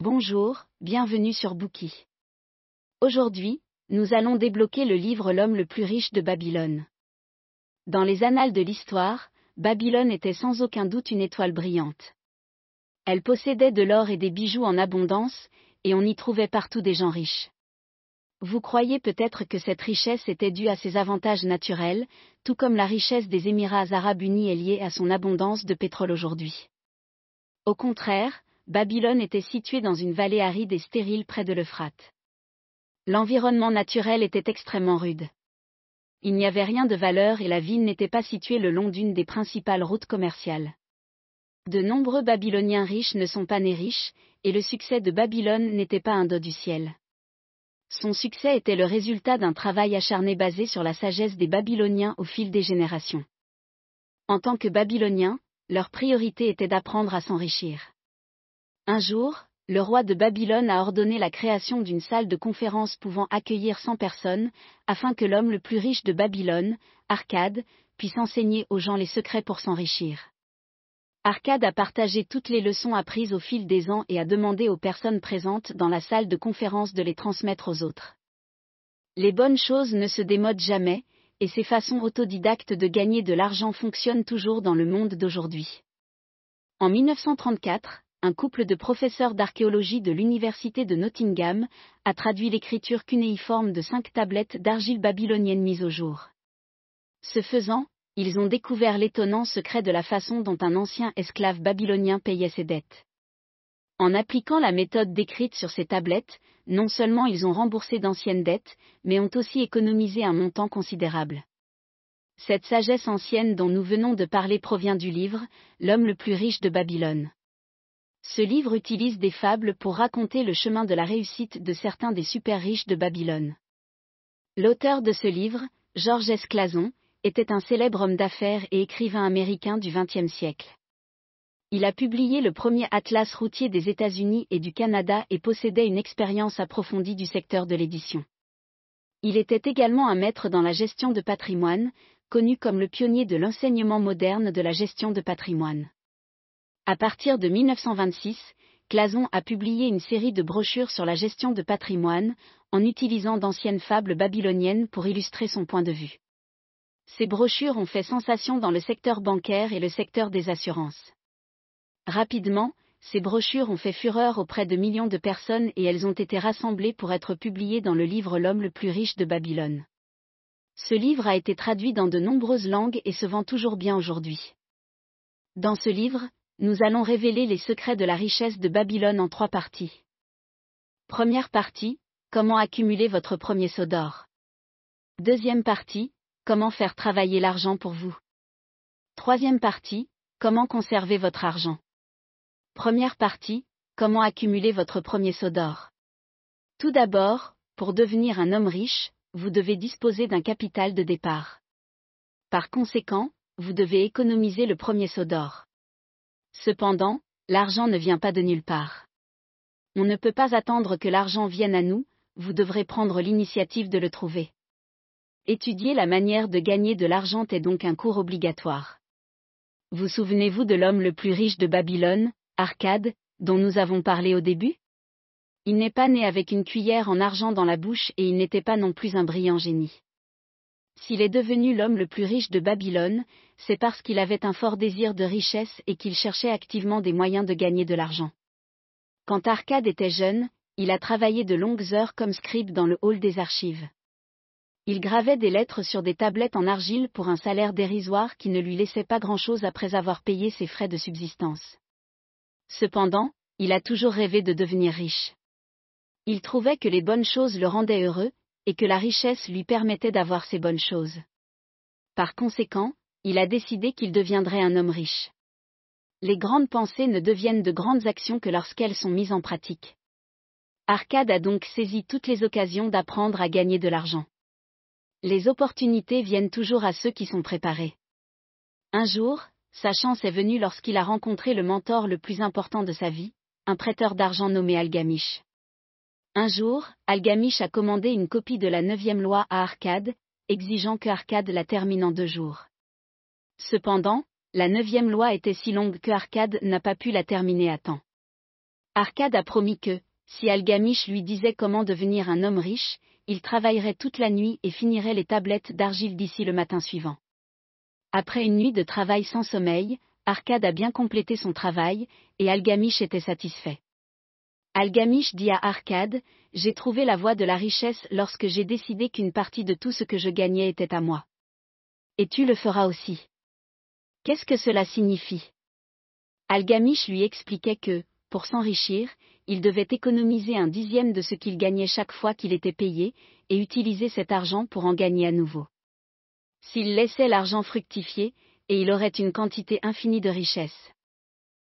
Bonjour, bienvenue sur Bookie. Aujourd'hui, nous allons débloquer le livre L'homme le plus riche de Babylone. Dans les annales de l'histoire, Babylone était sans aucun doute une étoile brillante. Elle possédait de l'or et des bijoux en abondance, et on y trouvait partout des gens riches. Vous croyez peut-être que cette richesse était due à ses avantages naturels, tout comme la richesse des Émirats arabes unis est liée à son abondance de pétrole aujourd'hui. Au contraire, Babylone était située dans une vallée aride et stérile près de l'Euphrate. L'environnement naturel était extrêmement rude. Il n'y avait rien de valeur et la ville n'était pas située le long d'une des principales routes commerciales. De nombreux Babyloniens riches ne sont pas nés riches, et le succès de Babylone n'était pas un dos du ciel. Son succès était le résultat d'un travail acharné basé sur la sagesse des Babyloniens au fil des générations. En tant que Babyloniens, leur priorité était d'apprendre à s'enrichir. Un jour, le roi de Babylone a ordonné la création d'une salle de conférence pouvant accueillir 100 personnes, afin que l'homme le plus riche de Babylone, Arcade, puisse enseigner aux gens les secrets pour s'enrichir. Arcade a partagé toutes les leçons apprises au fil des ans et a demandé aux personnes présentes dans la salle de conférence de les transmettre aux autres. Les bonnes choses ne se démodent jamais, et ces façons autodidactes de gagner de l'argent fonctionnent toujours dans le monde d'aujourd'hui. En 1934, un couple de professeurs d'archéologie de l'université de Nottingham a traduit l'écriture cunéiforme de cinq tablettes d'argile babylonienne mises au jour. Ce faisant, ils ont découvert l'étonnant secret de la façon dont un ancien esclave babylonien payait ses dettes. En appliquant la méthode décrite sur ces tablettes, non seulement ils ont remboursé d'anciennes dettes, mais ont aussi économisé un montant considérable. Cette sagesse ancienne dont nous venons de parler provient du livre L'homme le plus riche de Babylone. Ce livre utilise des fables pour raconter le chemin de la réussite de certains des super riches de Babylone. L'auteur de ce livre, Georges Esclazon, était un célèbre homme d'affaires et écrivain américain du XXe siècle. Il a publié le premier atlas routier des États-Unis et du Canada et possédait une expérience approfondie du secteur de l'édition. Il était également un maître dans la gestion de patrimoine, connu comme le pionnier de l'enseignement moderne de la gestion de patrimoine. À partir de 1926, Clason a publié une série de brochures sur la gestion de patrimoine, en utilisant d'anciennes fables babyloniennes pour illustrer son point de vue. Ces brochures ont fait sensation dans le secteur bancaire et le secteur des assurances. Rapidement, ces brochures ont fait fureur auprès de millions de personnes et elles ont été rassemblées pour être publiées dans le livre L'homme le plus riche de Babylone. Ce livre a été traduit dans de nombreuses langues et se vend toujours bien aujourd'hui. Dans ce livre, nous allons révéler les secrets de la richesse de Babylone en trois parties. Première partie, comment accumuler votre premier saut d'or. Deuxième partie, Comment faire travailler l'argent pour vous Troisième partie, comment conserver votre argent Première partie, comment accumuler votre premier saut d'or Tout d'abord, pour devenir un homme riche, vous devez disposer d'un capital de départ. Par conséquent, vous devez économiser le premier saut d'or. Cependant, l'argent ne vient pas de nulle part. On ne peut pas attendre que l'argent vienne à nous, vous devrez prendre l'initiative de le trouver. Étudier la manière de gagner de l'argent est donc un cours obligatoire. Vous souvenez-vous de l'homme le plus riche de Babylone, Arcade, dont nous avons parlé au début? Il n'est pas né avec une cuillère en argent dans la bouche et il n'était pas non plus un brillant génie. S'il est devenu l'homme le plus riche de Babylone, c'est parce qu'il avait un fort désir de richesse et qu'il cherchait activement des moyens de gagner de l'argent. Quand Arcade était jeune, il a travaillé de longues heures comme scribe dans le hall des archives. Il gravait des lettres sur des tablettes en argile pour un salaire dérisoire qui ne lui laissait pas grand-chose après avoir payé ses frais de subsistance. Cependant, il a toujours rêvé de devenir riche. Il trouvait que les bonnes choses le rendaient heureux, et que la richesse lui permettait d'avoir ces bonnes choses. Par conséquent, il a décidé qu'il deviendrait un homme riche. Les grandes pensées ne deviennent de grandes actions que lorsqu'elles sont mises en pratique. Arcade a donc saisi toutes les occasions d'apprendre à gagner de l'argent. Les opportunités viennent toujours à ceux qui sont préparés. Un jour, sa chance est venue lorsqu'il a rencontré le mentor le plus important de sa vie, un prêteur d'argent nommé Algamish. Un jour, Algamish a commandé une copie de la neuvième loi à Arcade, exigeant que Arcade la termine en deux jours. Cependant, la neuvième loi était si longue que Arcade n'a pas pu la terminer à temps. Arcade a promis que, si Algamish lui disait comment devenir un homme riche, il travaillerait toute la nuit et finirait les tablettes d'argile d'ici le matin suivant. Après une nuit de travail sans sommeil, Arcade a bien complété son travail, et Algamish était satisfait. Algamish dit à Arcade, J'ai trouvé la voie de la richesse lorsque j'ai décidé qu'une partie de tout ce que je gagnais était à moi. Et tu le feras aussi. Qu'est-ce que cela signifie? Algamish lui expliquait que, pour s'enrichir, il devait économiser un dixième de ce qu'il gagnait chaque fois qu'il était payé, et utiliser cet argent pour en gagner à nouveau. S'il laissait l'argent fructifier, et il aurait une quantité infinie de richesses.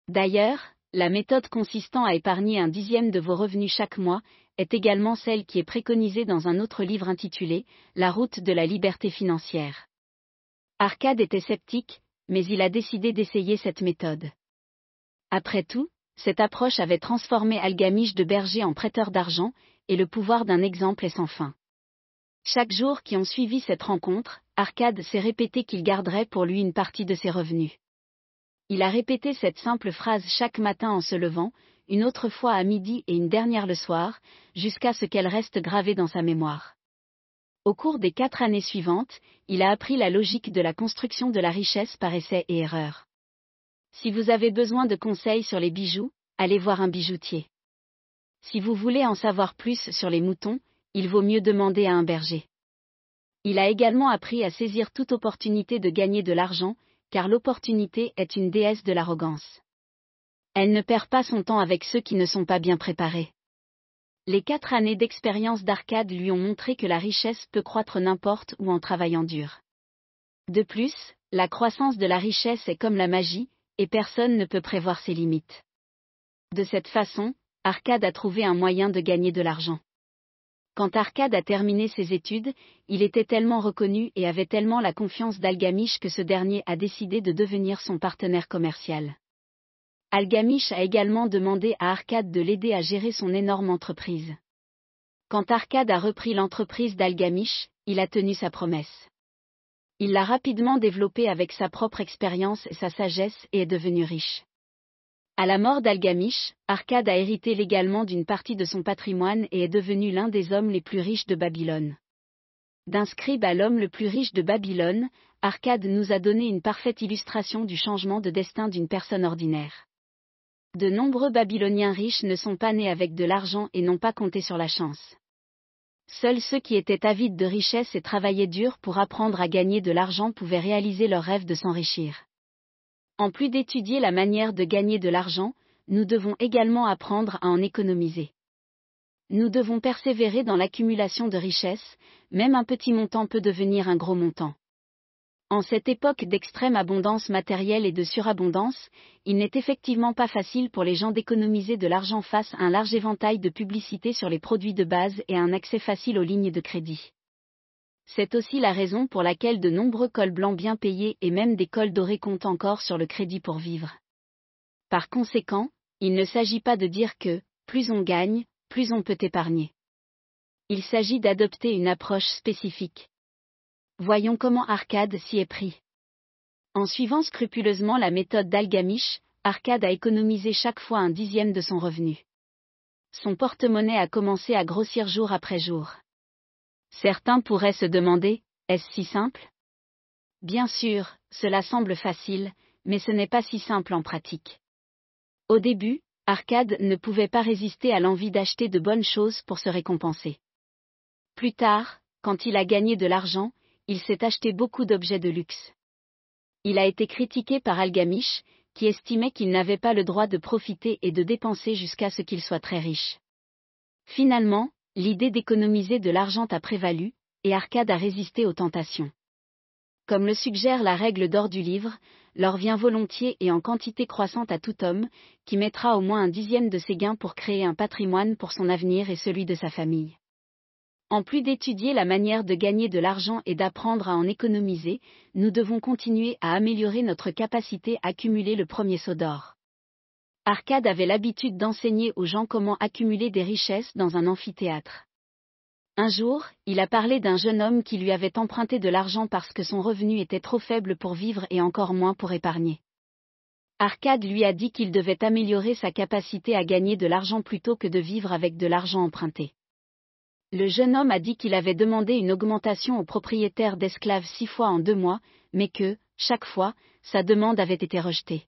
D'ailleurs, la méthode consistant à épargner un dixième de vos revenus chaque mois est également celle qui est préconisée dans un autre livre intitulé La route de la liberté financière. Arcade était sceptique, mais il a décidé d'essayer cette méthode. Après tout, cette approche avait transformé Algamish de berger en prêteur d'argent, et le pouvoir d'un exemple est sans fin. Chaque jour qui ont suivi cette rencontre, Arcade s'est répété qu'il garderait pour lui une partie de ses revenus. Il a répété cette simple phrase chaque matin en se levant, une autre fois à midi et une dernière le soir, jusqu'à ce qu'elle reste gravée dans sa mémoire. Au cours des quatre années suivantes, il a appris la logique de la construction de la richesse par essai et erreur. Si vous avez besoin de conseils sur les bijoux, allez voir un bijoutier. Si vous voulez en savoir plus sur les moutons, il vaut mieux demander à un berger. Il a également appris à saisir toute opportunité de gagner de l'argent, car l'opportunité est une déesse de l'arrogance. Elle ne perd pas son temps avec ceux qui ne sont pas bien préparés. Les quatre années d'expérience d'Arcade lui ont montré que la richesse peut croître n'importe où en travaillant dur. De plus, la croissance de la richesse est comme la magie, et personne ne peut prévoir ses limites. De cette façon, Arcade a trouvé un moyen de gagner de l'argent. Quand Arcade a terminé ses études, il était tellement reconnu et avait tellement la confiance d'Algamish que ce dernier a décidé de devenir son partenaire commercial. Algamish a également demandé à Arcade de l'aider à gérer son énorme entreprise. Quand Arcade a repris l'entreprise d'Algamish, il a tenu sa promesse. Il l'a rapidement développé avec sa propre expérience et sa sagesse et est devenu riche. À la mort d'Algamish, Arcade a hérité légalement d'une partie de son patrimoine et est devenu l'un des hommes les plus riches de Babylone. D'un scribe à l'homme le plus riche de Babylone, Arcade nous a donné une parfaite illustration du changement de destin d'une personne ordinaire. De nombreux Babyloniens riches ne sont pas nés avec de l'argent et n'ont pas compté sur la chance. Seuls ceux qui étaient avides de richesse et travaillaient dur pour apprendre à gagner de l'argent pouvaient réaliser leur rêve de s'enrichir. En plus d'étudier la manière de gagner de l'argent, nous devons également apprendre à en économiser. Nous devons persévérer dans l'accumulation de richesses, même un petit montant peut devenir un gros montant. En cette époque d'extrême abondance matérielle et de surabondance, il n'est effectivement pas facile pour les gens d'économiser de l'argent face à un large éventail de publicités sur les produits de base et à un accès facile aux lignes de crédit. C'est aussi la raison pour laquelle de nombreux cols blancs bien payés et même des cols dorés comptent encore sur le crédit pour vivre. Par conséquent, il ne s'agit pas de dire que, plus on gagne, plus on peut épargner. Il s'agit d'adopter une approche spécifique. Voyons comment Arcade s'y est pris. En suivant scrupuleusement la méthode d'Algamish, Arcade a économisé chaque fois un dixième de son revenu. Son porte-monnaie a commencé à grossir jour après jour. Certains pourraient se demander, est-ce si simple? Bien sûr, cela semble facile, mais ce n'est pas si simple en pratique. Au début, Arcade ne pouvait pas résister à l'envie d'acheter de bonnes choses pour se récompenser. Plus tard, quand il a gagné de l'argent, il s'est acheté beaucoup d'objets de luxe. Il a été critiqué par Algamish, qui estimait qu'il n'avait pas le droit de profiter et de dépenser jusqu'à ce qu'il soit très riche. Finalement, l'idée d'économiser de l'argent a prévalu, et Arcade a résisté aux tentations. Comme le suggère la règle d'or du livre, l'or vient volontiers et en quantité croissante à tout homme, qui mettra au moins un dixième de ses gains pour créer un patrimoine pour son avenir et celui de sa famille. En plus d'étudier la manière de gagner de l'argent et d'apprendre à en économiser, nous devons continuer à améliorer notre capacité à accumuler le premier saut d'or. Arcade avait l'habitude d'enseigner aux gens comment accumuler des richesses dans un amphithéâtre. Un jour, il a parlé d'un jeune homme qui lui avait emprunté de l'argent parce que son revenu était trop faible pour vivre et encore moins pour épargner. Arcade lui a dit qu'il devait améliorer sa capacité à gagner de l'argent plutôt que de vivre avec de l'argent emprunté. Le jeune homme a dit qu'il avait demandé une augmentation au propriétaire d'esclaves six fois en deux mois, mais que, chaque fois, sa demande avait été rejetée.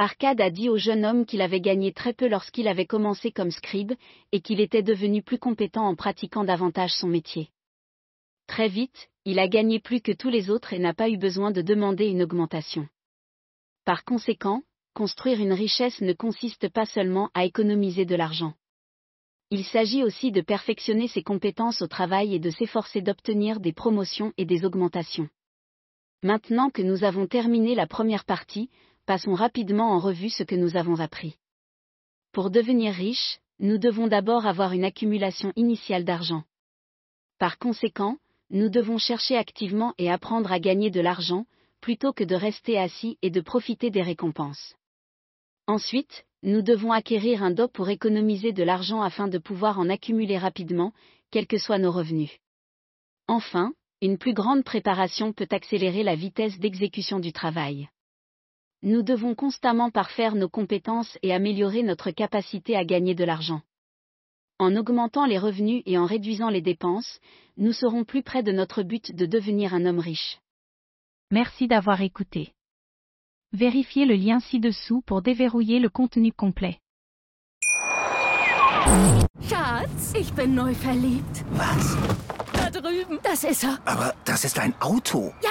Arcade a dit au jeune homme qu'il avait gagné très peu lorsqu'il avait commencé comme scribe, et qu'il était devenu plus compétent en pratiquant davantage son métier. Très vite, il a gagné plus que tous les autres et n'a pas eu besoin de demander une augmentation. Par conséquent, construire une richesse ne consiste pas seulement à économiser de l'argent. Il s'agit aussi de perfectionner ses compétences au travail et de s'efforcer d'obtenir des promotions et des augmentations. Maintenant que nous avons terminé la première partie, passons rapidement en revue ce que nous avons appris. Pour devenir riche, nous devons d'abord avoir une accumulation initiale d'argent. Par conséquent, nous devons chercher activement et apprendre à gagner de l'argent, plutôt que de rester assis et de profiter des récompenses. Ensuite, nous devons acquérir un dos pour économiser de l'argent afin de pouvoir en accumuler rapidement, quels que soient nos revenus. Enfin, une plus grande préparation peut accélérer la vitesse d'exécution du travail. Nous devons constamment parfaire nos compétences et améliorer notre capacité à gagner de l'argent. En augmentant les revenus et en réduisant les dépenses, nous serons plus près de notre but de devenir un homme riche. Merci d'avoir écouté. Vérifiez le lien ci-dessous pour déverrouiller le contenu complet. Schatz, ich bin neu verliebt. Was? Da drüben. Das ist er. Aber das ist ein Auto. Ja,